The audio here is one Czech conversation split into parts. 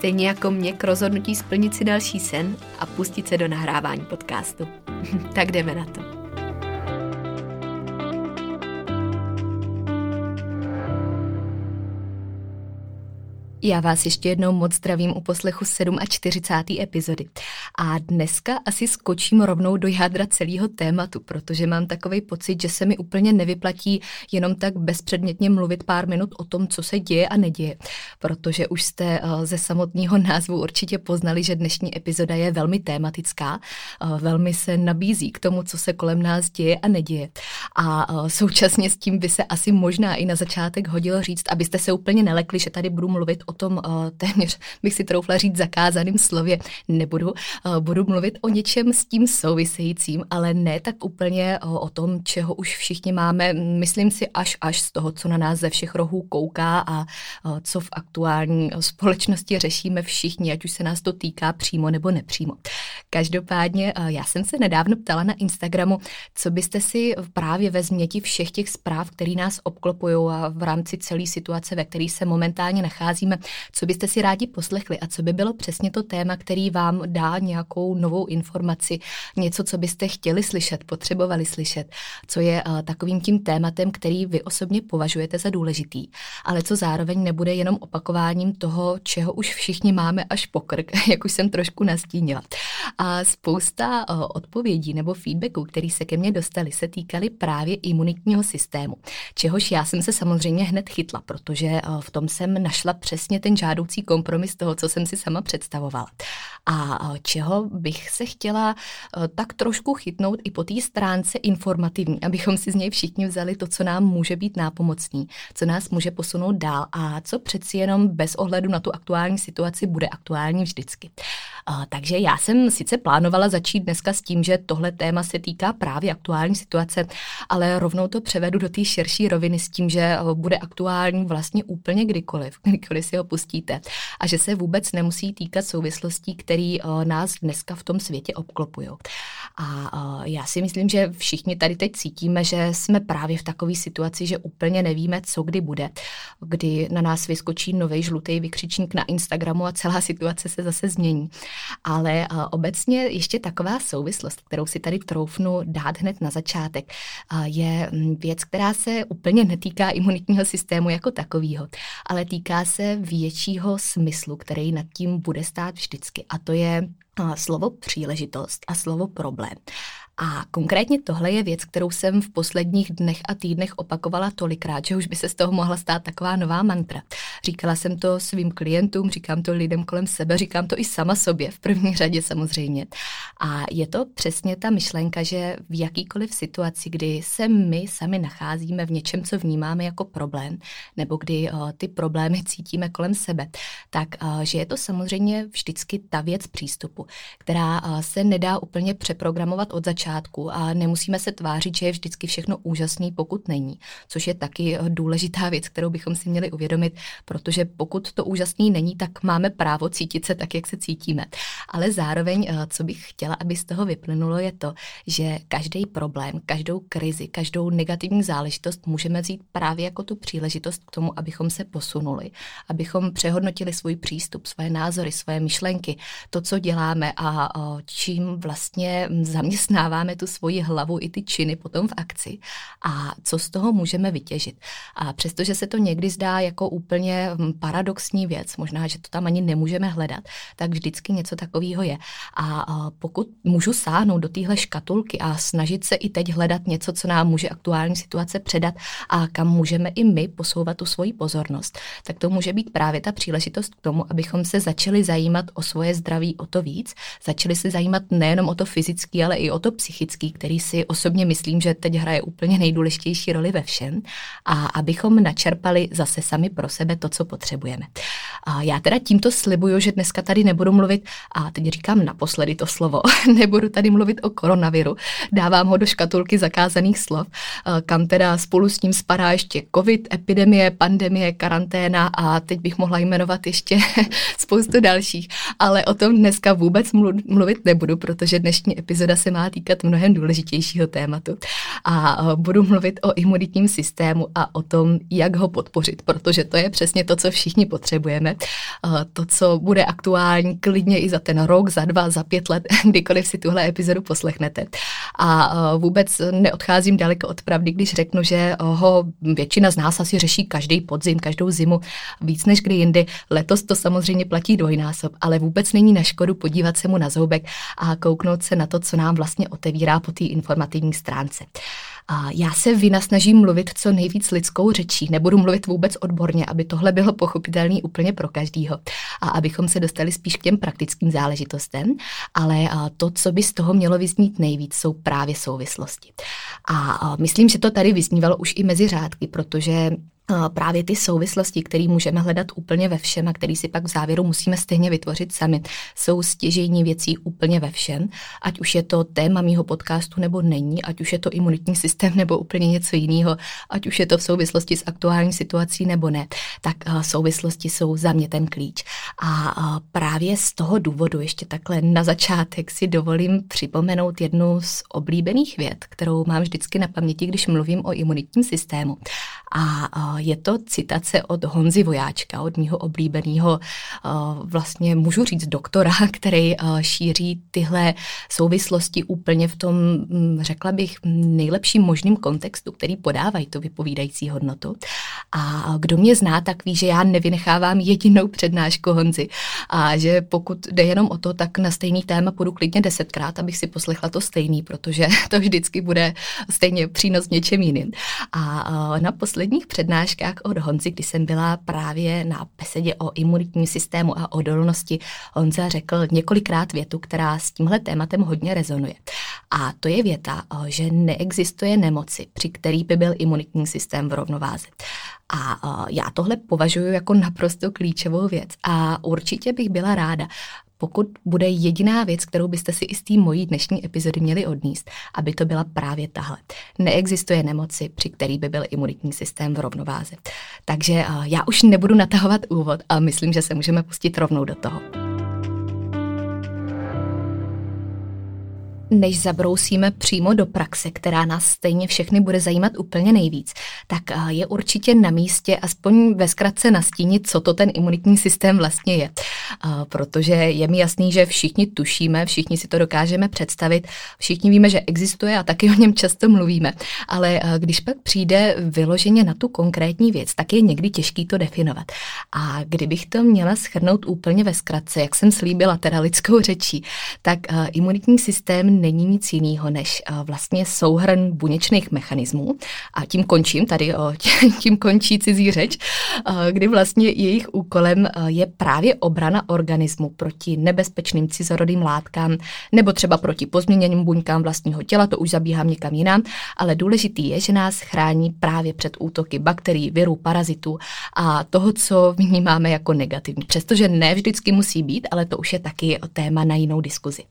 Stejně jako mě k rozhodnutí splnit si další sen a pustit se do nahrávání podcastu. tak jdeme na to. Já vás ještě jednou moc zdravím u poslechu 47. epizody. A dneska asi skočím rovnou do jádra celého tématu, protože mám takový pocit, že se mi úplně nevyplatí jenom tak bezpředmětně mluvit pár minut o tom, co se děje a neděje. Protože už jste eh, ze samotného názvu určitě poznali, že dnešní epizoda je velmi tématická, eh, velmi se nabízí k tomu, co se kolem nás děje a neděje. A eh, současně s tím by se asi možná i na začátek hodilo říct, abyste se úplně nelekli, že tady budu mluvit o tom téměř, bych si troufla říct, zakázaným slově nebudu. Uh, budu mluvit o něčem s tím souvisejícím, ale ne tak úplně uh, o tom, čeho už všichni máme, myslím si, až až z toho, co na nás ze všech rohů kouká a uh, co v aktuální společnosti řešíme všichni, ať už se nás to týká přímo nebo nepřímo. Každopádně já jsem se nedávno ptala na Instagramu, co byste si právě ve změti všech těch zpráv, které nás obklopují a v rámci celé situace, ve které se momentálně nacházíme, co byste si rádi poslechli a co by bylo přesně to téma, který vám dá nějakou novou informaci, něco, co byste chtěli slyšet, potřebovali slyšet, co je uh, takovým tím tématem, který vy osobně považujete za důležitý, ale co zároveň nebude jenom opakováním toho, čeho už všichni máme až pokrk, jak už jsem trošku nastínila. A spousta uh, odpovědí nebo feedbacků, který se ke mně dostali, se týkaly právě imunitního systému, čehož já jsem se samozřejmě hned chytla, protože uh, v tom jsem našla přesně ten žádoucí kompromis toho, co jsem si sama představovala. A čeho bych se chtěla e, tak trošku chytnout i po té stránce informativní, abychom si z něj všichni vzali to, co nám může být nápomocný, co nás může posunout dál a co přeci jenom bez ohledu na tu aktuální situaci bude aktuální vždycky. Takže já jsem sice plánovala začít dneska s tím, že tohle téma se týká právě aktuální situace, ale rovnou to převedu do té širší roviny s tím, že bude aktuální vlastně úplně kdykoliv, kdykoliv si ho pustíte a že se vůbec nemusí týkat souvislostí, které nás dneska v tom světě obklopují. A já si myslím, že všichni tady teď cítíme, že jsme právě v takové situaci, že úplně nevíme, co kdy bude, kdy na nás vyskočí nový žlutý vykřičník na Instagramu a celá situace se zase změní. Ale obecně ještě taková souvislost, kterou si tady troufnu dát hned na začátek, je věc, která se úplně netýká imunitního systému jako takového, ale týká se většího smyslu, který nad tím bude stát vždycky. A to je slovo příležitost a slovo problém. A konkrétně tohle je věc, kterou jsem v posledních dnech a týdnech opakovala tolikrát, že už by se z toho mohla stát taková nová mantra. Říkala jsem to svým klientům, říkám to lidem kolem sebe, říkám to i sama sobě, v první řadě samozřejmě. A je to přesně ta myšlenka, že v jakýkoliv situaci, kdy se my sami nacházíme v něčem, co vnímáme jako problém, nebo kdy uh, ty problémy cítíme kolem sebe, tak uh, že je to samozřejmě vždycky ta věc přístupu, která se nedá úplně přeprogramovat od začátku a nemusíme se tvářit, že je vždycky všechno úžasný, pokud není, což je taky důležitá věc, kterou bychom si měli uvědomit, protože pokud to úžasný není, tak máme právo cítit se tak, jak se cítíme. Ale zároveň, eh, co bych chtěla, aby z toho vyplynulo, je to, že každý problém, každou krizi, každou negativní záležitost můžeme vzít právě jako tu příležitost k tomu, abychom se posunuli, abychom přehodnotili svůj přístup, svoje názory, svoje myšlenky, to, co děláme a čím vlastně zaměstnáváme tu svoji hlavu i ty činy potom v akci a co z toho můžeme vytěžit. A přestože se to někdy zdá jako úplně hm, paradoxní věc, možná, že to tam ani nemůžeme hledat, tak vždycky něco takového je. A pokud můžu sáhnout do téhle škatulky a snažit se i teď hledat něco, co nám může aktuální situace předat a kam můžeme i my posouvat tu svoji pozornost, tak to může být právě ta příležitost k tomu, abychom se začali zajímat o svoje zdraví o to víc, začali se zajímat nejenom o to fyzický, ale i o to psychický, který si osobně myslím, že teď hraje úplně nejdůležitější roli ve všem. A abychom načerpali zase sami pro sebe to, co potřebujeme. A já teda tímto slibuju, že dneska tady nebudu mluvit, a teď říkám naposledy to slovo, nebudu tady mluvit o koronaviru, dávám ho do škatulky zakázaných slov, kam teda spolu s ním spadá ještě covid, epidemie, pandemie, karanténa a teď bych mohla jmenovat ještě spoustu dalších, ale o tom dneska vůbec mluvit nebudu, protože dnešní epizoda se má týkat mnohem důležitějšího tématu. A budu mluvit o imunitním systému a o tom, jak ho podpořit, protože to je přesně to, co všichni potřebujeme. To, co bude aktuální klidně i za ten rok, za dva, za pět let, kdykoliv si tuhle epizodu poslechnete. A vůbec neodcházím daleko od pravdy, když řeknu, že ho většina z nás asi řeší každý podzim, každou zimu víc než kdy jindy. Letos to samozřejmě platí dvojnásob, ale vůbec není na škodu podívat se mu na zoubek a kouknout se na to, co nám vlastně otevírá po té informativní stránce. A já se vynasnažím mluvit co nejvíc lidskou řečí. Nebudu mluvit vůbec odborně, aby tohle bylo pochopitelné úplně pro každýho a abychom se dostali spíš k těm praktickým záležitostem, ale to, co by z toho mělo vyznít nejvíc, jsou právě souvislosti. A myslím, že to tady vyznívalo už i mezi řádky, protože právě ty souvislosti, které můžeme hledat úplně ve všem a který si pak v závěru musíme stejně vytvořit sami, jsou stěžejní věcí úplně ve všem, ať už je to téma mýho podcastu nebo není, ať už je to imunitní systém nebo úplně něco jiného, ať už je to v souvislosti s aktuální situací nebo ne, tak souvislosti jsou za mě ten klíč. A právě z toho důvodu ještě takhle na začátek si dovolím připomenout jednu z oblíbených věd, kterou mám vždycky na paměti, když mluvím o imunitním systému. A je to citace od Honzy Vojáčka, od mého oblíbeného, vlastně můžu říct doktora, který šíří tyhle souvislosti úplně v tom, mm, řekla bych, nejlepším možným kontextu, který podávají tu vypovídající hodnotu. A kdo mě zná, tak ví, že já nevynechávám jedinou přednášku Honzy a že pokud jde jenom o to, tak na stejný téma půjdu klidně desetkrát, abych si poslechla to stejný, protože to vždycky bude stejně přínos něčem jiným. A na posledních přednáškách od Honzy, kdy jsem byla právě na besedě o imunitním systému a odolnosti, Honza řekl několikrát větu, která s tímhle tématem hodně rezonuje. A to je věta, že neexistuje nemoci, při který by byl imunitní systém v rovnováze. A já tohle považuji jako naprosto klíčovou věc a určitě bych byla ráda, pokud bude jediná věc, kterou byste si i z té mojí dnešní epizody měli odníst, aby to byla právě tahle. Neexistuje nemoci, při který by byl imunitní systém v rovnováze. Takže já už nebudu natahovat úvod a myslím, že se můžeme pustit rovnou do toho. Než zabrousíme přímo do praxe, která nás stejně všechny bude zajímat úplně nejvíc, tak eh, je určitě na místě aspoň ve zkratce nastínit, co to ten imunitní systém vlastně je. Eh, protože je mi jasný, že všichni tušíme, všichni si to dokážeme představit, všichni víme, že existuje a taky o něm často mluvíme. Ale eh, když pak přijde vyloženě na tu konkrétní věc, tak je někdy těžký to definovat. A kdybych to měla schrnout úplně ve zkratce, jak jsem slíbila teda lidskou řečí, tak imunitní systém není nic jiného než eh, vlastně souhrn buněčných mechanismů. A tím končím, tady tím končí cizí řeč, eh, kdy vlastně jejich úkolem eh, je právě obrana organismu proti nebezpečným cizorodým látkám nebo třeba proti pozměněným buňkám vlastního těla, to už zabíhám někam jinam, ale důležitý je, že nás chrání právě před útoky bakterií, virů, parazitů a toho, co vnímáme jako negativní. Přestože ne vždycky musí být, ale to už je taky téma na jinou diskuzi.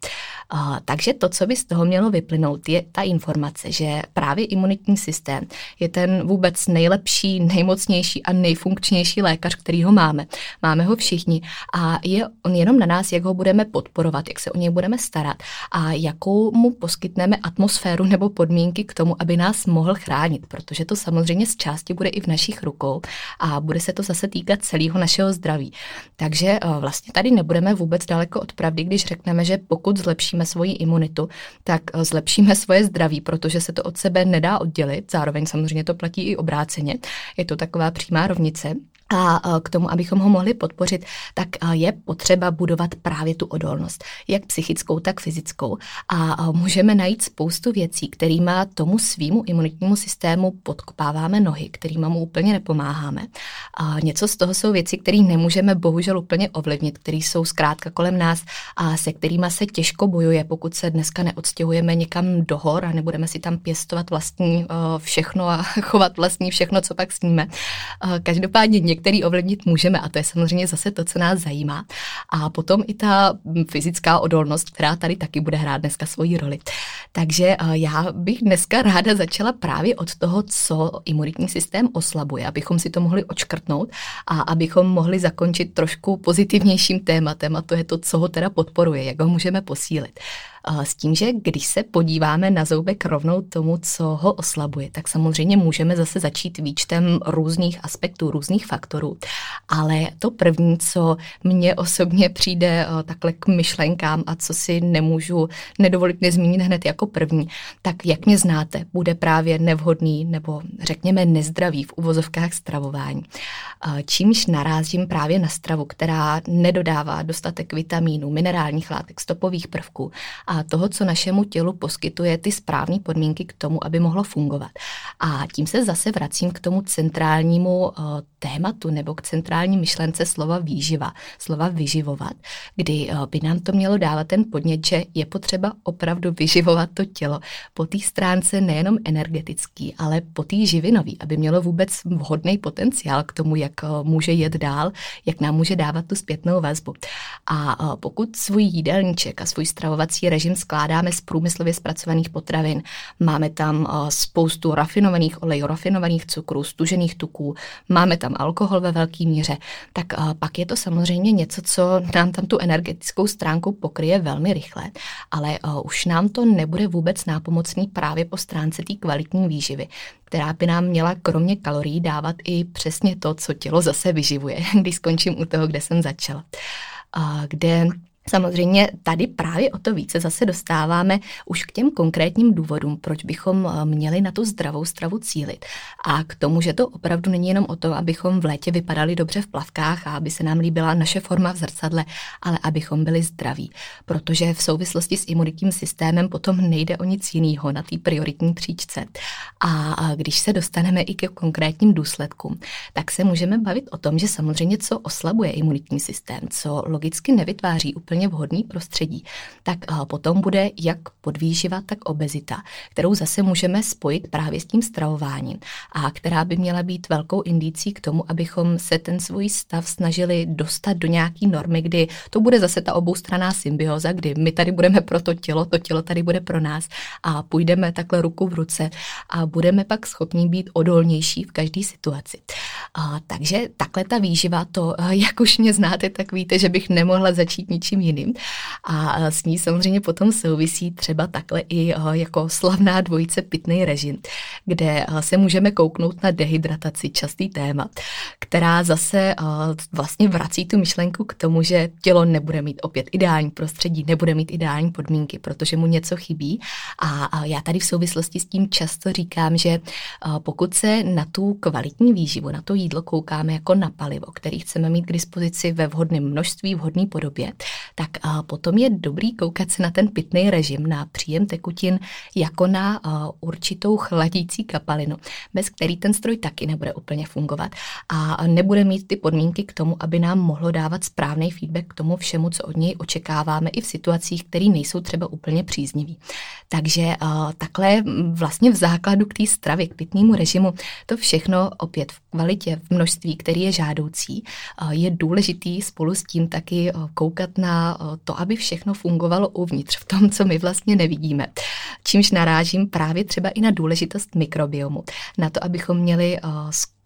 Takže to, co by z toho mělo vyplynout, je ta informace, že právě imunitní systém je ten vůbec nejlepší, nejmocnější a nejfunkčnější lékař, který ho máme. Máme ho všichni a je on jenom na nás, jak ho budeme podporovat, jak se o něj budeme starat a jakou mu poskytneme atmosféru nebo podmínky k tomu, aby nás mohl chránit, protože to samozřejmě z části bude i v našich rukou a bude se to zase týkat celého našeho zdraví. Takže eh, vlastně tady nebudeme vůbec daleko od pravdy, když řekneme, že pokud zlepšíme svoji imunitu, tak zlepšíme svoje zdraví, protože se to od sebe nedá oddělit. Zároveň samozřejmě to platí i obráceně. Je to taková přímá rovnice. A k tomu, abychom ho mohli podpořit, tak je potřeba budovat právě tu odolnost, jak psychickou, tak fyzickou. A můžeme najít spoustu věcí, kterými tomu svýmu imunitnímu systému podkopáváme nohy, kterými mu úplně nepomáháme. A něco z toho jsou věci, které nemůžeme bohužel úplně ovlivnit, které jsou zkrátka kolem nás a se kterými se těžko bojuje, pokud se dneska neodstěhujeme někam do hor a nebudeme si tam pěstovat vlastní všechno a chovat vlastní všechno, co pak sníme. Každopádně který ovlivnit můžeme a to je samozřejmě zase to, co nás zajímá. A potom i ta fyzická odolnost, která tady taky bude hrát dneska svoji roli. Takže eh, já bych dneska ráda začala právě od toho, co imunitní systém oslabuje, abychom si to mohli očkrtnout a abychom mohli zakončit trošku pozitivnějším tématem a to je to, co ho teda podporuje, jak ho můžeme posílit. S tím, že když se podíváme na zoubek rovnou tomu, co ho oslabuje, tak samozřejmě můžeme zase začít výčtem různých aspektů, různých faktorů. Ale to první, co mně osobně přijde eh, takhle k myšlenkám a co si nemůžu nedovolit nezmínit hned jako první, tak jak mě znáte, bude právě nevhodný nebo řekněme nezdravý v uvozovkách stravování. Čímž narazím právě na stravu, která nedodává dostatek vitamínů, minerálních látek, stopových prvků a toho, co našemu tělu poskytuje ty správné podmínky k tomu, aby mohlo fungovat. A tím se zase vracím k tomu centrálnímu uh, tématu nebo k centrální myšlence slova výživa, slova vyživovat, kdy uh, by nám to mělo dávat ten podnět, že je potřeba opravdu vyživovat to tělo po té stránce nejenom energetický, ale po té živinový, aby mělo vůbec vhodný potenciál k tomu, jak uh, může jet dál, jak nám může dávat tu zpětnou vazbu. A pokud svůj jídelníček a svůj stravovací režim režim skládáme z průmyslově zpracovaných potravin. Máme tam eh, spoustu rafinovaných olejů, rafinovaných cukrů, stužených tuků, máme tam alkohol ve velké míře, tak eh, pak je to samozřejmě něco, co nám tam tu energetickou stránku pokryje velmi rychle, ale eh, už nám to nebude vůbec nápomocný právě po stránce té kvalitní výživy která by nám měla kromě kalorií dávat i přesně to, co tělo zase vyživuje, když skončím u toho, kde jsem začala. Kde Samozřejmě tady právě o to více zase dostáváme už k těm konkrétním důvodům, proč bychom eh, měli na tu zdravou stravu cílit. A k tomu, že to opravdu není jenom o to, abychom v létě vypadali dobře v plavkách a aby se nám líbila naše forma v zrcadle, ale abychom byli zdraví. Protože v souvislosti s imunitním systémem potom nejde o nic jiného na té prioritní příčce. A když se dostaneme i ke konkrétním důsledkům, tak se můžeme bavit o tom, že samozřejmě co oslabuje imunitní systém, co logicky nevytváří úplně úplně vhodný prostředí, tak eh, potom bude jak podvýživa, tak obezita, kterou zase můžeme spojit právě s tím stravováním a která by měla být velkou indicí k tomu, abychom se ten svůj stav snažili dostat do nějaký normy, kdy to bude zase ta oboustraná symbioza, kdy my tady budeme pro to tělo, to tělo tady bude pro nás a půjdeme takhle ruku v ruce a budeme pak schopni být odolnější v každé situaci. A, takže takhle ta výživa, to, eh, jak už mě znáte, tak víte, že bych nemohla začít ničím jiným. A s ní samozřejmě potom souvisí třeba takhle i jako slavná dvojice pitný režim, kde se můžeme kouknout na dehydrataci, častý téma, která zase vlastně vrací tu myšlenku k tomu, že tělo nebude mít opět ideální prostředí, nebude mít ideální podmínky, protože mu něco chybí. A já tady v souvislosti s tím často říkám, že pokud se na tu kvalitní výživu, na to jídlo koukáme jako na palivo, který chceme mít k dispozici ve vhodném množství, vhodné podobě, tak potom je dobrý koukat se na ten pitný režim, na příjem tekutin jako na určitou chladící kapalinu, bez který ten stroj taky nebude úplně fungovat a nebude mít ty podmínky k tomu, aby nám mohlo dávat správný feedback k tomu všemu, co od něj očekáváme i v situacích, které nejsou třeba úplně příznivý. Takže takhle vlastně v základu k té stravě, k pitnému režimu, to všechno opět v kvalitě, v množství, který je žádoucí, je důležitý spolu s tím taky koukat na to, aby všechno fungovalo uvnitř, v tom, co my vlastně nevidíme. Čímž narážím právě třeba i na důležitost mikrobiomu, na to, abychom měli uh,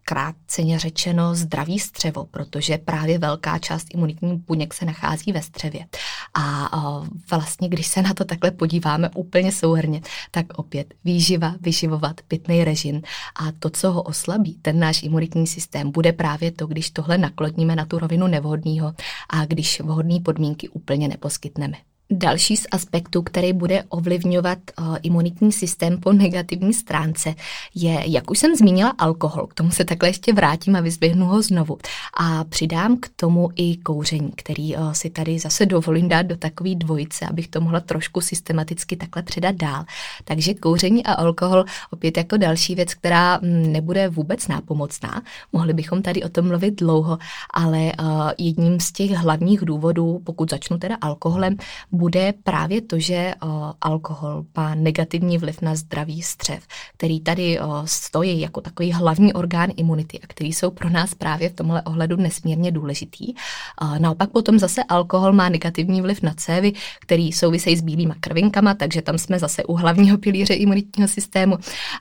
krátceně řečeno zdravý střevo, protože právě velká část imunitních buněk se nachází ve střevě. A vlastně, když se na to takhle podíváme úplně souhrně, tak opět výživa, vyživovat, pitný režim a to, co ho oslabí, ten náš imunitní systém, bude právě to, když tohle nakloníme na tu rovinu nevhodného a když vhodné podmínky úplně neposkytneme. Další z aspektů, který bude ovlivňovat uh, imunitní systém po negativní stránce, je, jak už jsem zmínila, alkohol. K tomu se takhle ještě vrátím a vyzvihnu ho znovu. A přidám k tomu i kouření, který uh, si tady zase dovolím dát do takové dvojice, abych to mohla trošku systematicky takhle předat dál. Takže kouření a alkohol opět jako další věc, která mm, nebude vůbec nápomocná. Mohli bychom tady o tom mluvit dlouho, ale uh, jedním z těch hlavních důvodů, pokud začnu teda alkoholem, bude právě to, že o, alkohol má negativní vliv na zdravý střev, který tady o, stojí jako takový hlavní orgán imunity a který jsou pro nás právě v tomhle ohledu nesmírně důležitý. O, naopak potom zase alkohol má negativní vliv na cévy, který souvisejí s bílýma krvinkama, takže tam jsme zase u hlavního pilíře imunitního systému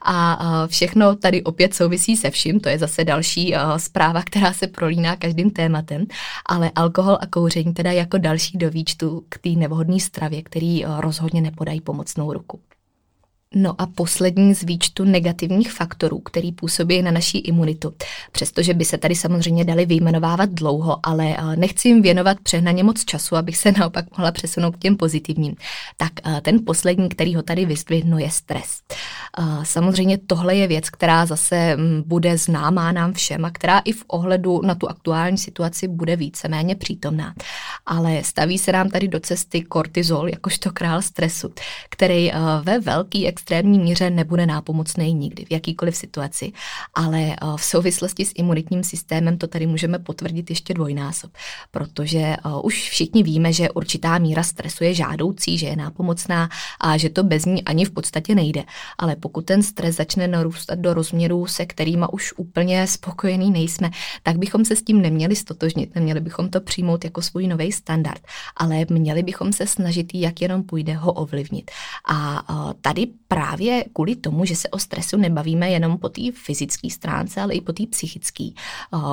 a všechno tady opět souvisí se vším, to je zase další zpráva, která se prolíná každým tématem, ale alkohol a kouření teda jako další do výčtu k té nevhodné nevhodné stravě, který eh, rozhodně nepodají pomocnou ruku. No a poslední z výčtu negativních faktorů, který působí na naší imunitu. Přestože by se tady samozřejmě dali vyjmenovávat dlouho, ale eh, nechci jim věnovat přehnaně moc času, abych se naopak mohla přesunout k těm pozitivním. Tak eh, ten poslední, který ho tady vyzdvihnu, je stres. Samozřejmě tohle je věc, která zase mm, bude známá nám všem a která i v ohledu na tu aktuální situaci bude víceméně přítomná. Ale staví se nám tady do cesty kortizol, jakožto král stresu, který eh, ve velký extrémní míře nebude nápomocný nikdy v jakýkoliv situaci, ale eh, v souvislosti s imunitním systémem to tady můžeme potvrdit ještě dvojnásob, protože eh, už všichni víme, že určitá míra stresu je žádoucí, že je nápomocná a že to bez ní ani v podstatě nejde. Ale pokud ten stres začne narůstat do rozměrů, se kterými už úplně spokojený nejsme, tak bychom se s tím neměli stotožnit, neměli bychom to přijmout jako svůj nový standard, ale měli bychom se snažit, jak jenom půjde, ho ovlivnit. A tady právě kvůli tomu, že se o stresu nebavíme jenom po té fyzické stránce, ale i po té psychické,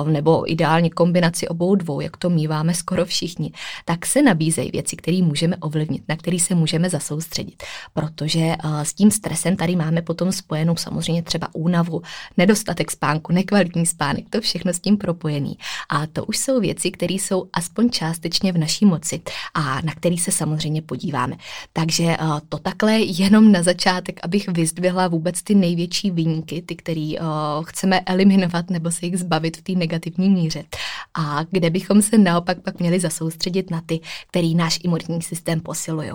nebo ideálně kombinaci obou dvou, jak to míváme skoro všichni, tak se nabízejí věci, které můžeme ovlivnit, na které se můžeme zasoustředit. Protože s tím stresem tady máme potom spojenou samozřejmě třeba únavu, nedostatek spánku, nekvalitní spánek, to všechno s tím propojený. A to už jsou věci, které jsou aspoň částečně v naší moci a na který se samozřejmě podíváme. Takže to takhle jenom na začátek, abych vyzdvihla vůbec ty největší výjimky, ty, které chceme eliminovat nebo se jich zbavit v té negativní míře. A kde bychom se naopak pak měli zasoustředit na ty, který náš imunitní systém posilují.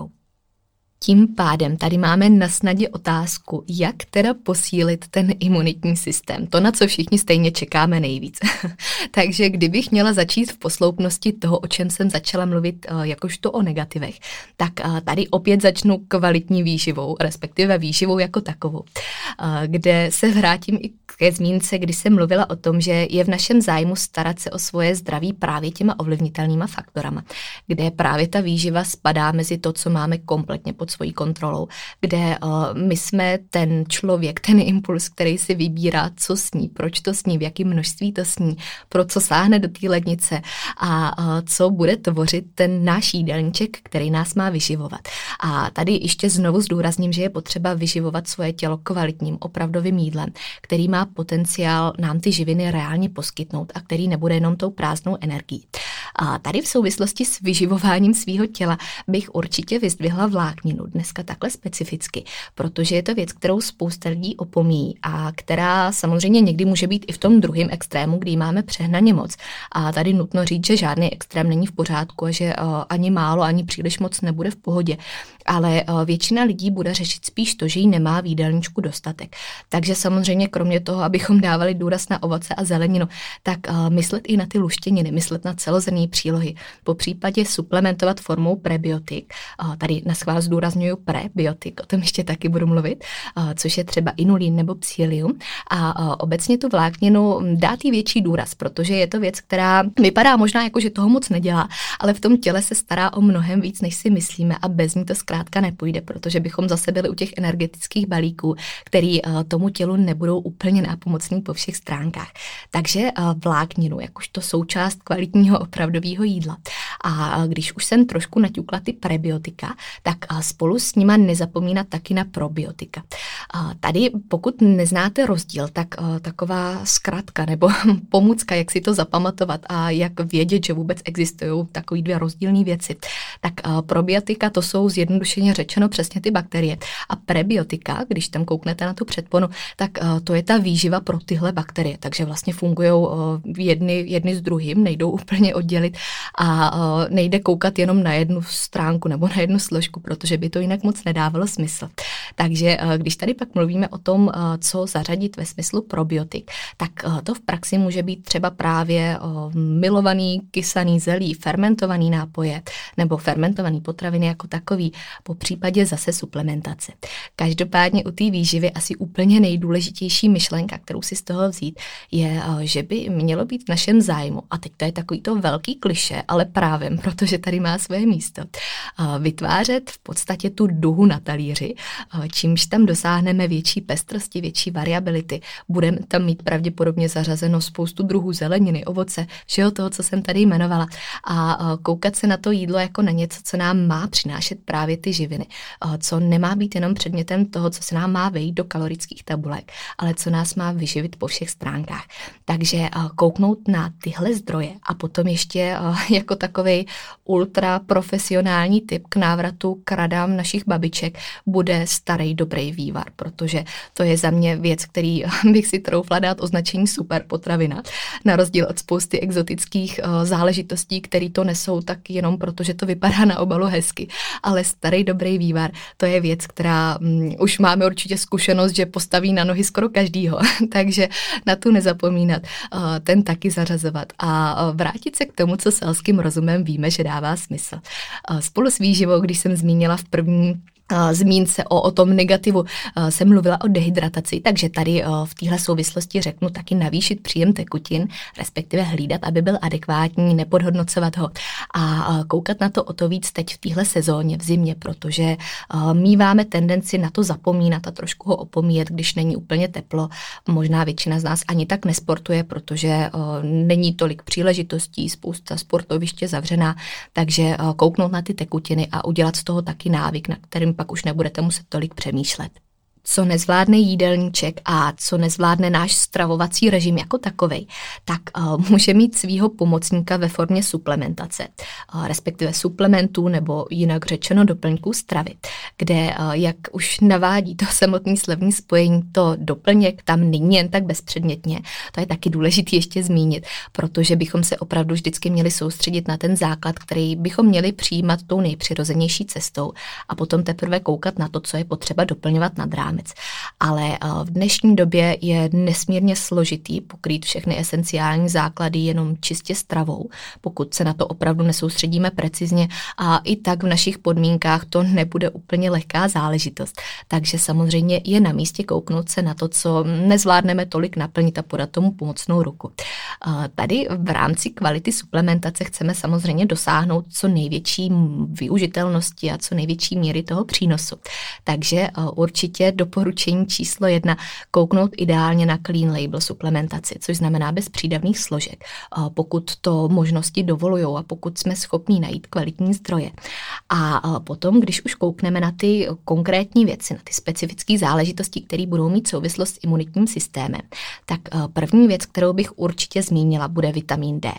Tím pádem tady máme na snadě otázku, jak teda posílit ten imunitní systém. To, na co všichni stejně čekáme nejvíc. Takže kdybych měla začít v posloupnosti toho, o čem jsem začala mluvit eh, jakožto o negativech, tak eh, tady opět začnu kvalitní výživou, respektive výživou jako takovou, eh, kde se vrátím i ke zmínce, kdy jsem mluvila o tom, že je v našem zájmu starat se o svoje zdraví právě těma ovlivnitelnýma faktorama, kde právě ta výživa spadá mezi to, co máme kompletně pod svojí kontrolou, kde uh, my jsme ten člověk, ten impuls, který si vybírá, co sní, proč to sní, v jakém množství to sní, pro co sáhne do té lednice a uh, co bude tvořit ten náš jídelníček, který nás má vyživovat. A tady ještě znovu zdůrazním, že je potřeba vyživovat svoje tělo kvalitním, opravdovým jídlem, který má potenciál nám ty živiny reálně poskytnout a který nebude jenom tou prázdnou energií. A tady v souvislosti s vyživováním svého těla bych určitě vyzdvihla vlákninu dneska takhle specificky, protože je to věc, kterou spousta lidí opomíjí a která samozřejmě někdy může být i v tom druhém extrému, kdy máme přehnaně moc. A tady nutno říct, že žádný extrém není v pořádku a že uh, ani málo, ani příliš moc nebude v pohodě. Ale uh, většina lidí bude řešit spíš to, že jí nemá v jídelníčku dostatek. Takže samozřejmě kromě toho, abychom dávali důraz na ovoce a zeleninu, tak uh, myslet i na ty luštěniny, myslet na přílohy. Po případě suplementovat formou prebiotik. Tady na schvál zdůraznuju prebiotik, o tom ještě taky budu mluvit, což je třeba inulín nebo psilium. A obecně tu vlákninu dát jí větší důraz, protože je to věc, která vypadá možná jako, že toho moc nedělá, ale v tom těle se stará o mnohem víc, než si myslíme a bez ní to zkrátka nepůjde, protože bychom zase byli u těch energetických balíků, který tomu tělu nebudou úplně nápomocný po všech stránkách. Takže vlákninu, jakožto součást kvalitního opravdu nápodového jídla. A když už jsem trošku naťukla ty prebiotika, tak spolu s nima nezapomínat taky na probiotika. Tady, pokud neznáte rozdíl, tak taková zkratka nebo pomůcka, jak si to zapamatovat a jak vědět, že vůbec existují takové dvě rozdílné věci, tak probiotika to jsou zjednodušeně řečeno přesně ty bakterie. A prebiotika, když tam kouknete na tu předponu, tak to je ta výživa pro tyhle bakterie. Takže vlastně fungují jedny, jedny s druhým, nejdou úplně oddělit a nejde koukat jenom na jednu stránku nebo na jednu složku, protože by to jinak moc nedávalo smysl. Takže když tady pak mluvíme o tom, co zařadit ve smyslu probiotik, tak to v praxi může být třeba právě milovaný kysaný zelí, fermentovaný nápoje nebo fermentovaný potraviny jako takový, po případě zase suplementace. Každopádně u té výživy asi úplně nejdůležitější myšlenka, kterou si z toho vzít, je, že by mělo být v našem zájmu, a teď to je takový to velký kliše, ale právem, protože tady má své místo, vytvářet v podstatě tu duhu na talíři, čímž tam dosáhneme větší pestrosti, větší variability. Budeme tam mít pravděpodobně zařazeno spoustu druhů zeleniny, ovoce, všeho toho, co jsem tady jmenovala. A koukat se na to jídlo jako na něco, co nám má přinášet právě ty živiny, co nemá být jenom předmětem toho, co se nám má vejít do kalorických tabulek, ale co nás má vyživit po všech stránkách. Takže kouknout na tyhle zdroje a potom ještě jako takový ultra profesionální typ k návratu k radám našich babiček bude starý dobrý vývar, protože to je za mě věc, který bych si troufla dát označení super potravina, na rozdíl od spousty exotických záležitostí, které to nesou tak jenom proto, že to vypadá na obalu hezky, ale starý dobrý vývar, to je věc, která um, už máme určitě zkušenost, že postaví na nohy skoro každýho, takže na tu nezapomínat, uh, ten taky zařazovat. A uh, vrátit se k tomu, co selským rozumem víme, že dává smysl. Uh, spolu s výživou, když jsem zmínila v první zmínce o, o tom negativu se mluvila o dehydrataci, takže tady v téhle souvislosti řeknu taky navýšit příjem tekutin, respektive hlídat, aby byl adekvátní, nepodhodnocovat ho a koukat na to o to víc teď v téhle sezóně v zimě, protože míváme tendenci na to zapomínat a trošku ho opomíjet, když není úplně teplo. Možná většina z nás ani tak nesportuje, protože není tolik příležitostí, spousta sportoviště zavřená, takže kouknout na ty tekutiny a udělat z toho taky návyk, na kterým pak už nebudete muset tolik přemýšlet co nezvládne jídelníček a co nezvládne náš stravovací režim jako takový, tak uh, může mít svýho pomocníka ve formě suplementace, uh, respektive suplementů nebo jinak řečeno doplňků stravy, kde, uh, jak už navádí to samotný slovní spojení, to doplněk tam není jen tak bezpředmětně. To je taky důležité ještě zmínit, protože bychom se opravdu vždycky měli soustředit na ten základ, který bychom měli přijímat tou nejpřirozenější cestou a potom teprve koukat na to, co je potřeba doplňovat nad rámec rámec. Ale eh, v dnešní době je nesmírně složitý pokrýt všechny esenciální základy jenom čistě stravou, pokud se na to opravdu nesoustředíme precizně a i tak v našich podmínkách to nebude úplně lehká záležitost. Takže samozřejmě je na místě kouknout se na to, co nezvládneme tolik naplnit a podat tomu pomocnou ruku. Eh, tady v rámci kvality suplementace chceme samozřejmě dosáhnout co největší využitelnosti a co největší míry toho přínosu. Takže eh, určitě doporučení číslo jedna kouknout ideálně na clean label suplementaci, což znamená bez přídavných složek, pokud to možnosti dovolují a pokud jsme schopni najít kvalitní zdroje. A potom, když už koukneme na ty konkrétní věci, na ty specifické záležitosti, které budou mít souvislost s imunitním systémem, tak první věc, kterou bych určitě zmínila, bude vitamin D.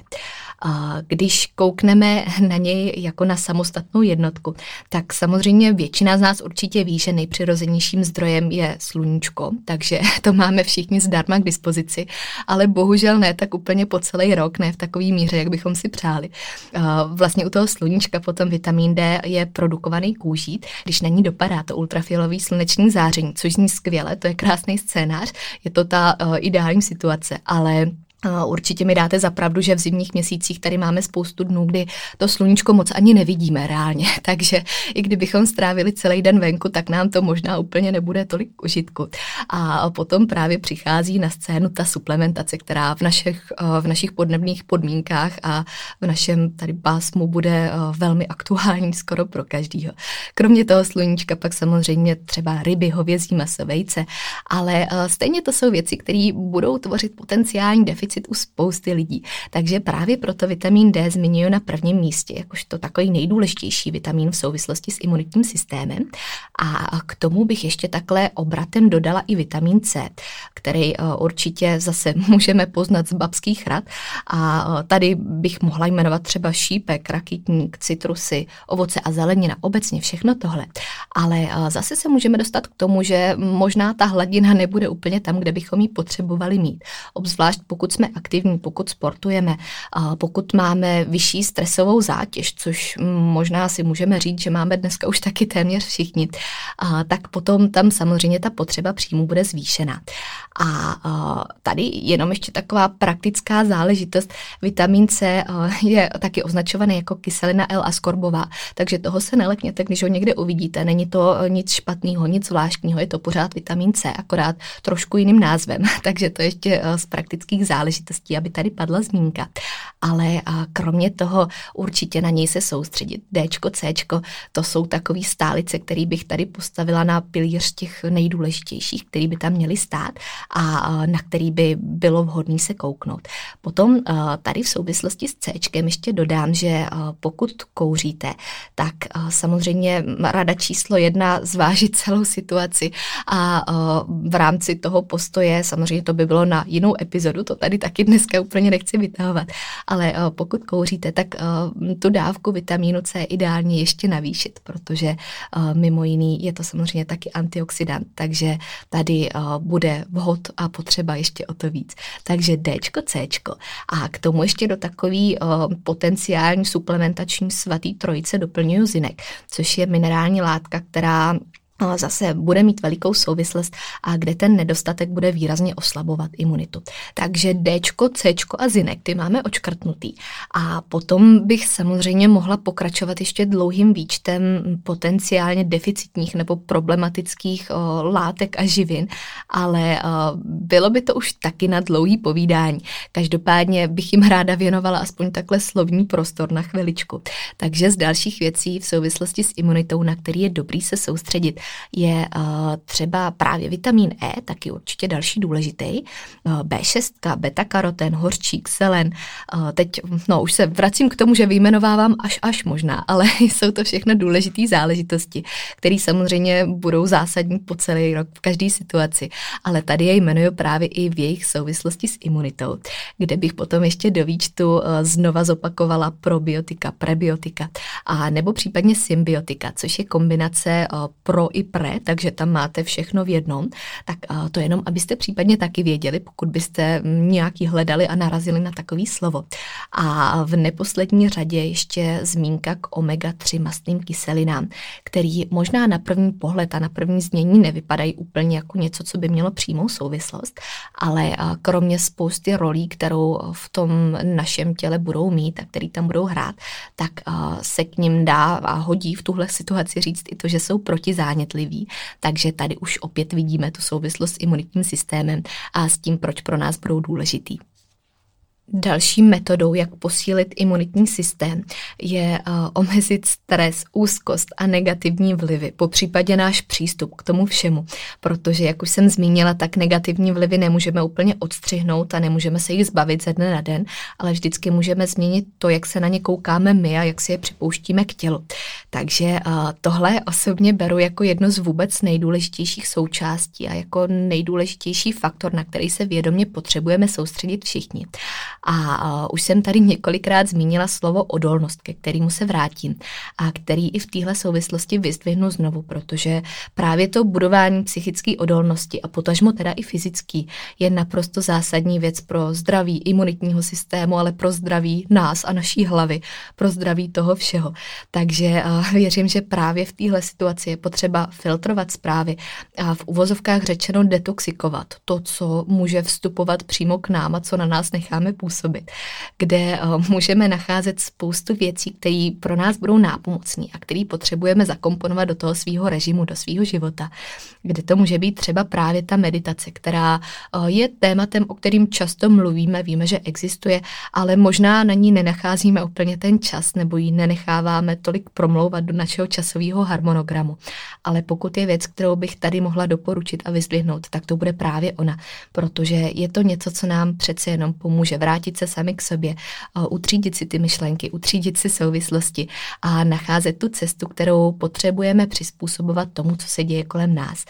Když koukneme na něj jako na samostatnou jednotku, tak samozřejmě většina z nás určitě ví, že nejpřirozenějším zdrojem je sluníčko, takže to máme všichni zdarma k dispozici, ale bohužel ne tak úplně po celý rok, ne v takový míře, jak bychom si přáli. Vlastně u toho sluníčka potom vitamin D je produkovaný kůží, když na ní dopadá to ultrafialový sluneční záření, což zní skvěle, to je krásný scénář, je to ta uh, ideální situace, ale Určitě mi dáte za pravdu, že v zimních měsících tady máme spoustu dnů, kdy to sluníčko moc ani nevidíme reálně, takže i kdybychom strávili celý den venku, tak nám to možná úplně nebude tolik užitku. A potom právě přichází na scénu ta suplementace, která v našich, v našich podnebných podmínkách a v našem tady pásmu bude velmi aktuální skoro pro každýho. Kromě toho sluníčka pak samozřejmě třeba ryby, hovězí maso, vejce, ale stejně to jsou věci, které budou tvořit potenciální deficit deficit u spousty lidí. Takže právě proto vitamin D zmiňuji na prvním místě, jakožto takový nejdůležitější vitamin v souvislosti s imunitním systémem. A k tomu bych ještě takhle obratem dodala i vitamin C, který eh, určitě zase můžeme poznat z babských rad. A eh, tady bych mohla jmenovat třeba šípek, rakitník, citrusy, ovoce a zelenina, obecně všechno tohle. Ale eh, zase se můžeme dostat k tomu, že možná ta hladina nebude úplně tam, kde bychom ji potřebovali mít. Obzvlášť pokud jsme aktivní, pokud sportujeme, pokud máme vyšší stresovou zátěž, což možná si můžeme říct, že máme dneska už taky téměř všichni, tak potom tam samozřejmě ta potřeba příjmu bude zvýšená. A tady jenom ještě taková praktická záležitost. Vitamin C je taky označovaný jako kyselina L askorbová, takže toho se nelekněte, když ho někde uvidíte. Není to nic špatného, nic zvláštního, je to pořád vitamin C, akorát trošku jiným názvem. takže to ještě z praktických záležitostí, aby tady padla zmínka. Ale kromě toho určitě na něj se soustředit. D, C, to jsou takové stálice, které bych tady postavila na pilíř těch nejdůležitějších, který by tam měly stát a na který by bylo vhodné se kouknout. Potom tady v souvislosti s C ještě dodám, že pokud kouříte, tak samozřejmě rada číslo jedna zvážit celou situaci a v rámci toho postoje, samozřejmě to by bylo na jinou epizodu, to tady taky dneska úplně nechci vytahovat, ale pokud kouříte, tak tu dávku vitamínu C ideálně ještě navýšit, protože mimo jiný je to samozřejmě taky antioxidant, takže tady bude vhod a potřeba ještě o to víc. Takže D, C. A k tomu ještě do takový potenciální suplementační svatý trojice doplňuju zinek, což je minerální látka, která zase bude mít velikou souvislost a kde ten nedostatek bude výrazně oslabovat imunitu. Takže D, C a zinek, ty máme očkrtnutý. A potom bych samozřejmě mohla pokračovat ještě dlouhým výčtem potenciálně deficitních nebo problematických o, látek a živin, ale o, bylo by to už taky na dlouhý povídání. Každopádně bych jim ráda věnovala aspoň takhle slovní prostor na chviličku. Takže z dalších věcí v souvislosti s imunitou, na který je dobrý se soustředit, je uh, třeba právě vitamin E, taky určitě další důležitý, uh, B6, beta-karoten, horčík, selen. Uh, teď, no už se vracím k tomu, že vyjmenovávám až až možná, ale jsou to všechno důležité záležitosti, které samozřejmě budou zásadní po celý rok v každé situaci. Ale tady je jmenuju právě i v jejich souvislosti s imunitou, kde bych potom ještě do výčtu znova zopakovala probiotika, prebiotika a nebo případně symbiotika, což je kombinace pro i pre, takže tam máte všechno v jednom, tak to jenom, abyste případně taky věděli, pokud byste nějaký hledali a narazili na takový slovo. A v neposlední řadě ještě zmínka k omega-3 mastným kyselinám, který možná na první pohled a na první změní nevypadají úplně jako něco, co by mělo přímou souvislost, ale kromě spousty rolí, kterou v tom našem těle budou mít a který tam budou hrát, tak se k ním dá a hodí v tuhle situaci říct i to, že jsou protizánětliví citliví, takže tady už opět vidíme tu souvislost s imunitním systémem a s tím, proč pro nás budou důležitý. Další metodou, jak posílit imunitní systém, je uh, omezit stres, úzkost a negativní vlivy, po případě náš přístup k tomu všemu. Protože, jak už jsem zmínila, tak negativní vlivy nemůžeme úplně odstřihnout a nemůžeme se jich zbavit ze dne na den, ale vždycky můžeme změnit to, jak se na ně koukáme my a jak si je připouštíme k tělu. Takže uh, tohle osobně beru jako jedno z vůbec nejdůležitějších součástí a jako nejdůležitější faktor, na který se vědomě potřebujeme soustředit všichni. A už jsem tady několikrát zmínila slovo odolnost, ke kterému se vrátím a který i v téhle souvislosti vyzdvihnu znovu, protože právě to budování psychické odolnosti a potažmo teda i fyzický je naprosto zásadní věc pro zdraví imunitního systému, ale pro zdraví nás a naší hlavy, pro zdraví toho všeho. Takže věřím, že právě v téhle situaci je potřeba filtrovat zprávy a v uvozovkách řečeno detoxikovat to, co může vstupovat přímo k nám a co na nás necháme působit přizpůsobit, kde můžeme nacházet spoustu věcí, které pro nás budou nápomocné a které potřebujeme zakomponovat do toho svého režimu, do svého života, kde to může být třeba právě ta meditace, která je tématem, o kterým často mluvíme, víme, že existuje, ale možná na ní nenacházíme úplně ten čas nebo ji nenecháváme tolik promlouvat do našeho časového harmonogramu. Ale pokud je věc, kterou bych tady mohla doporučit a vyzdvihnout, tak to bude právě ona, protože je to něco, co nám přece jenom pomůže vrátit se sami k sobě, utřídit si ty myšlenky, utřídit si souvislosti a nacházet tu cestu, kterou potřebujeme přizpůsobovat tomu, co se děje kolem nás.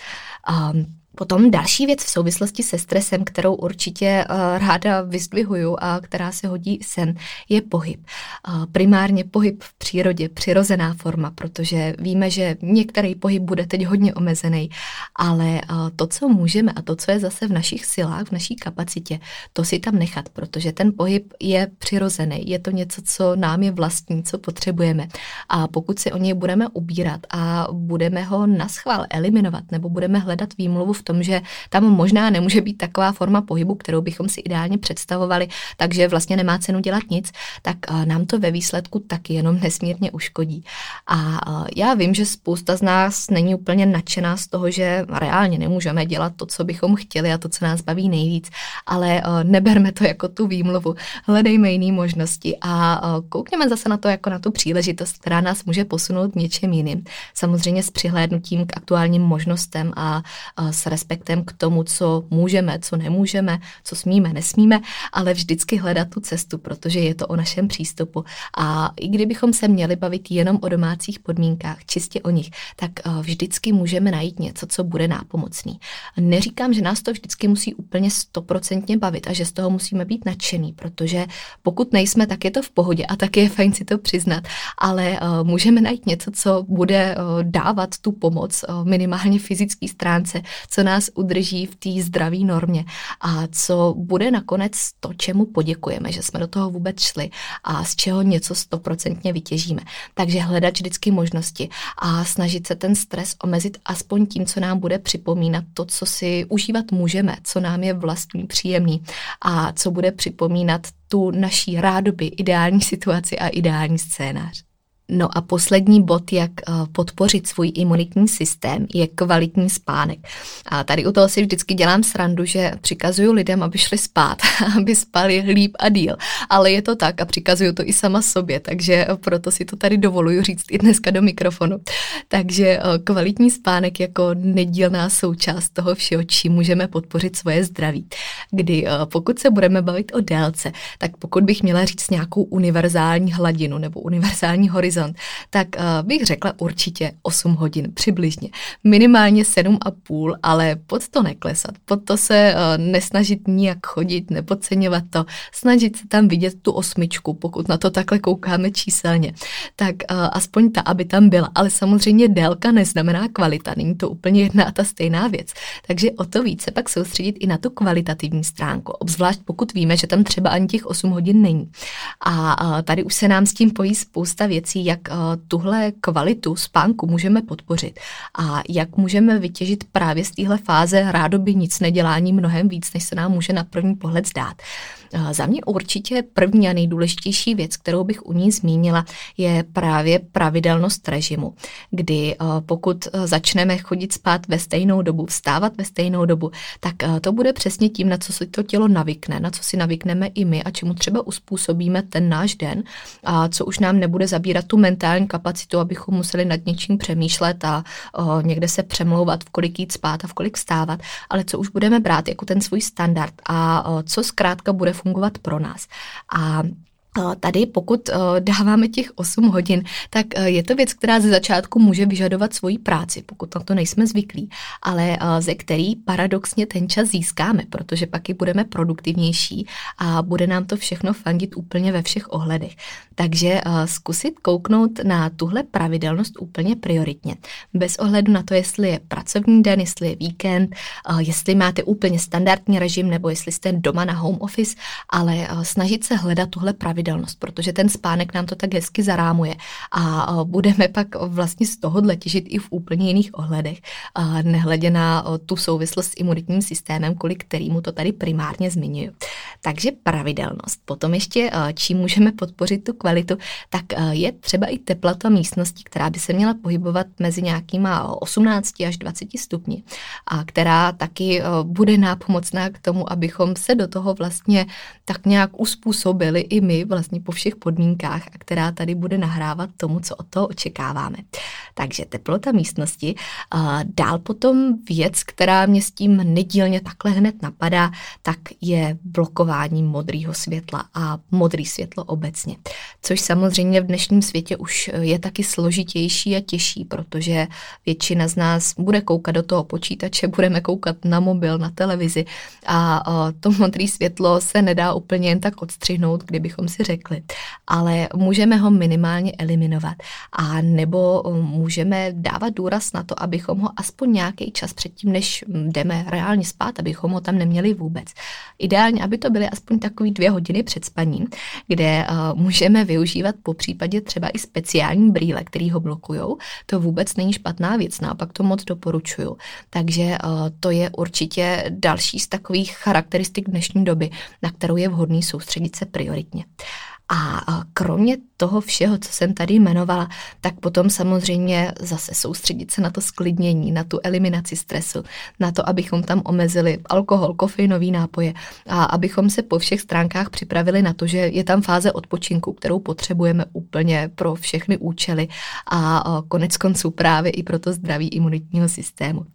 Potom další věc v souvislosti se stresem, kterou určitě uh, ráda vyzdvihuju a která se hodí sem, je pohyb. Uh, primárně pohyb v přírodě, přirozená forma, protože víme, že některý pohyb bude teď hodně omezený, ale uh, to, co můžeme a to, co je zase v našich silách, v naší kapacitě, to si tam nechat, protože ten pohyb je přirozený, je to něco, co nám je vlastní, co potřebujeme. A pokud si o něj budeme ubírat a budeme ho na schvál eliminovat nebo budeme hledat výmluvu v tom, že tam možná nemůže být taková forma pohybu, kterou bychom si ideálně představovali, takže vlastně nemá cenu dělat nic, tak eh, nám to ve výsledku taky jenom nesmírně uškodí. A eh, já vím, že spousta z nás není úplně nadšená z toho, že reálně nemůžeme dělat to, co bychom chtěli a to, co nás baví nejvíc, ale eh, neberme to jako tu výmluvu, hledejme jiné možnosti a koukněme zase na to jako na tu příležitost, která nás může posunout něčem jiným. Samozřejmě s přihlédnutím k aktuálním možnostem a s respektem k tomu, co můžeme, co nemůžeme, co smíme, nesmíme, ale vždycky hledat tu cestu, protože je to o našem přístupu. A i kdybychom se měli bavit jenom o domácích podmínkách, čistě o nich, tak eh, vždycky můžeme najít něco, co bude nápomocný. Neříkám, že nás to vždycky musí úplně stoprocentně bavit a že z toho musíme být nadšený, protože pokud nejsme, tak je to v pohodě a tak je fajn si to přiznat, ale uh, můžeme najít něco, co bude uh, dávat tu pomoc minimálně fyzické stránce, co nás udrží v té zdravé normě a co bude nakonec to, čemu poděkujeme, že jsme do toho vůbec šli a z čeho něco stoprocentně vytěžíme. Takže hledat vždycky možnosti a snažit se ten stres omezit aspoň tím, co nám bude připomínat to, co si užívat můžeme, co nám je vlastní příjemný a co bude připomínat tu naší rádoby, ideální situaci a ideální scénář. No a poslední bod, jak eh, podpořit svůj imunitní systém, je kvalitní spánek. A tady u toho si vždycky dělám srandu, že přikazuju lidem, aby šli spát, aby spali líp a díl. Ale je to tak a přikazuju to i sama sobě, takže proto si to tady dovoluju říct i dneska do mikrofonu. Takže eh, kvalitní spánek jako nedílná součást toho všeho, čím můžeme podpořit svoje zdraví. Kdy eh, pokud se budeme bavit o délce, tak pokud bych měla říct nějakou univerzální hladinu nebo univerzální horizont, horizont, tak uh, bych řekla určitě 8 hodin přibližně. Minimálně 7,5, ale pod to neklesat, pod to se uh, nesnažit nijak chodit, nepodceňovat to, snažit se tam vidět tu osmičku, pokud na to takhle koukáme číselně, tak uh, aspoň ta, aby tam byla. Ale samozřejmě délka neznamená kvalita, není to úplně jedna a ta stejná věc. Takže o to více pak soustředit i na tu kvalitativní stránku, obzvlášť pokud víme, že tam třeba ani těch 8 hodin není. A tady už se nám s tím pojí spousta věcí, jak eh, tuhle kvalitu spánku můžeme podpořit a jak můžeme vytěžit právě z téhle fáze rádoby nic nedělání mnohem víc, než se nám může na první pohled zdát. Eh, za mě určitě první a nejdůležitější věc, kterou bych u ní zmínila, je právě pravidelnost režimu, kdy eh, pokud začneme chodit spát ve stejnou dobu, vstávat ve stejnou dobu, tak to bude přesně tím, na co si to tělo navykne, na co si navykneme i my a čemu třeba uspůsobíme ten náš den a co už nám nebude zabírat tu mentální kapacitu, abychom museli nad něčím přemýšlet a o, někde se přemlouvat, v kolik jít spát a v kolik vstávat, ale co už budeme brát jako ten svůj standard a o, co zkrátka bude fungovat pro nás. A Tady, pokud dáváme těch 8 hodin, tak je to věc, která ze začátku může vyžadovat svoji práci, pokud na to nejsme zvyklí, ale ze který paradoxně ten čas získáme, protože pak i budeme produktivnější a bude nám to všechno fandit úplně ve všech ohledech. Takže zkusit kouknout na tuhle pravidelnost úplně prioritně. Bez ohledu na to, jestli je pracovní den, jestli je víkend, jestli máte úplně standardní režim nebo jestli jste doma na home office, ale snažit se hledat tuhle pravidelnost pravidelnost, protože ten spánek nám to tak hezky zarámuje a budeme pak vlastně z tohohle těžit i v úplně jiných ohledech, nehledě na tu souvislost s imunitním systémem, kvůli kterýmu to tady primárně zmiňuji. Takže pravidelnost. Potom ještě, čím můžeme podpořit tu kvalitu, tak je třeba i teplota místnosti, která by se měla pohybovat mezi nějakýma 18 až 20 stupni a která taky bude nápomocná k tomu, abychom se do toho vlastně tak nějak uspůsobili i my vlastně po všech podmínkách a která tady bude nahrávat tomu, co od toho očekáváme. Takže teplota místnosti. Dál potom věc, která mě s tím nedílně takhle hned napadá, tak je blokování modrého světla a modrý světlo obecně. Což samozřejmě v dnešním světě už je taky složitější a těžší, protože většina z nás bude koukat do toho počítače, budeme koukat na mobil, na televizi a to modré světlo se nedá úplně jen tak odstřihnout, kdybychom si řekli, ale můžeme ho minimálně eliminovat a nebo můžeme dávat důraz na to, abychom ho aspoň nějaký čas předtím, než jdeme reálně spát, abychom ho tam neměli vůbec. Ideálně, aby to byly aspoň takový dvě hodiny před spaním, kde uh, můžeme využívat po případě třeba i speciální brýle, které ho blokují. To vůbec není špatná věc, naopak to moc doporučuju. Takže uh, to je určitě další z takových charakteristik dnešní doby, na kterou je vhodný soustředit se prioritně. A kromě toho všeho, co jsem tady jmenovala, tak potom samozřejmě zase soustředit se na to sklidnění, na tu eliminaci stresu, na to, abychom tam omezili alkohol, kofeinový nápoje a abychom se po všech stránkách připravili na to, že je tam fáze odpočinku, kterou potřebujeme úplně pro všechny účely a konec konců právě i pro to zdraví imunitního systému.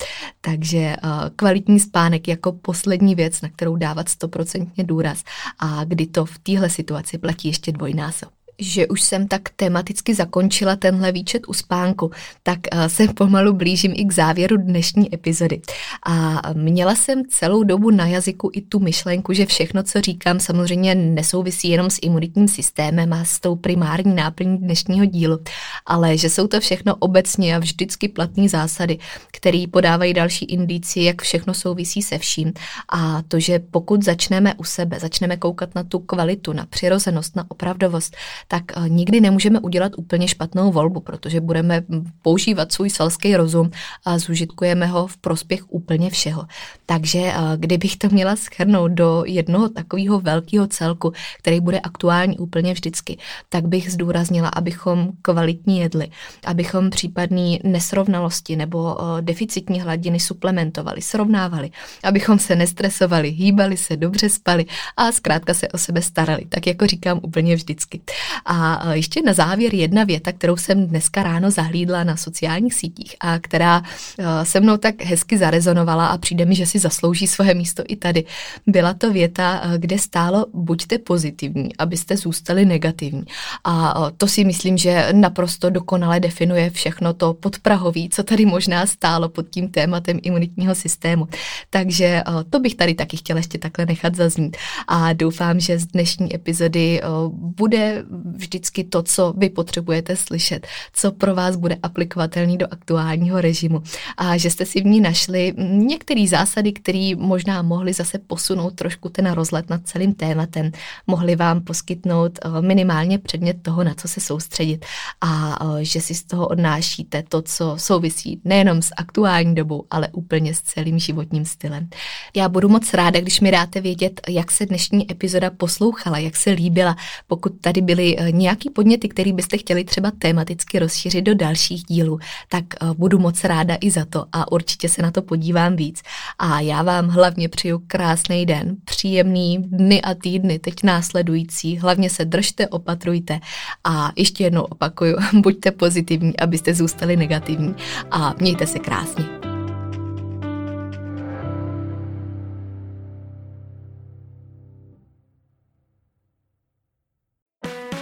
Takže kvalitní spánek jako poslední věc, na kterou dávat stoprocentně důraz a kdy to v téhle situaci platí ještě dvojnásob že už jsem tak tematicky zakončila tenhle výčet u spánku, tak eh, se pomalu blížím i k závěru dnešní epizody. A měla jsem celou dobu na jazyku i tu myšlenku, že všechno, co říkám, samozřejmě nesouvisí jenom s imunitním systémem a s tou primární náplní dnešního dílu, ale že jsou to všechno obecně a vždycky platné zásady, které podávají další indici, jak všechno souvisí se vším. A to, že pokud začneme u sebe, začneme koukat na tu kvalitu, na přirozenost, na opravdovost, tak eh, nikdy nemůžeme udělat úplně špatnou volbu, protože budeme používat svůj selský rozum a zužitkujeme ho v prospěch úplně všeho. Takže eh, kdybych to měla schrnout do jednoho takového velkého celku, který bude aktuální úplně vždycky, tak bych zdůraznila, abychom kvalitní jedli, abychom případné nesrovnalosti nebo eh, deficitní hladiny suplementovali, srovnávali, abychom se nestresovali, hýbali se, dobře spali a zkrátka se o sebe starali, tak jako říkám úplně vždycky. A e, ještě na závěr jedna věta, kterou jsem dneska ráno zahlídla na sociálních sítích a která e, se mnou tak hezky zarezonovala a přijde mi, že si zaslouží svoje místo i tady. Byla to věta, e, kde stálo buďte pozitivní, abyste zůstali negativní. A to si myslím, že naprosto dokonale definuje všechno to podprahový, co tady možná stálo pod tím tématem imunitního systému. Takže to bych tady taky chtěla ještě takhle nechat zaznít. A doufám, že z dnešní epizody bude vždycky to, co vy potřebujete slyšet, co pro vás bude aplikovatelný do aktuálního režimu. A že jste si v ní našli některé zásady, které možná mohly zase posunout trošku ten rozlet nad celým tématem, mohli vám poskytnout eh, minimálně předmět toho, na co se soustředit. A eh, že si z toho odnášíte to, co souvisí nejenom s aktuální dobou, ale úplně s celým životním stylem. Já budu moc ráda, když mi dáte vědět, jak se dnešní epizoda poslouchala, jak se líbila, pokud tady byly Eh, nějaký podněty, který byste chtěli třeba tematicky rozšířit do dalších dílů, tak eh, budu moc ráda i za to a určitě se na to podívám víc. A já vám hlavně přeju krásný den, příjemný dny a týdny teď následující. Hlavně se držte, opatrujte a ještě jednou opakuju, buďte pozitivní, abyste zůstali negativní a mějte se krásně.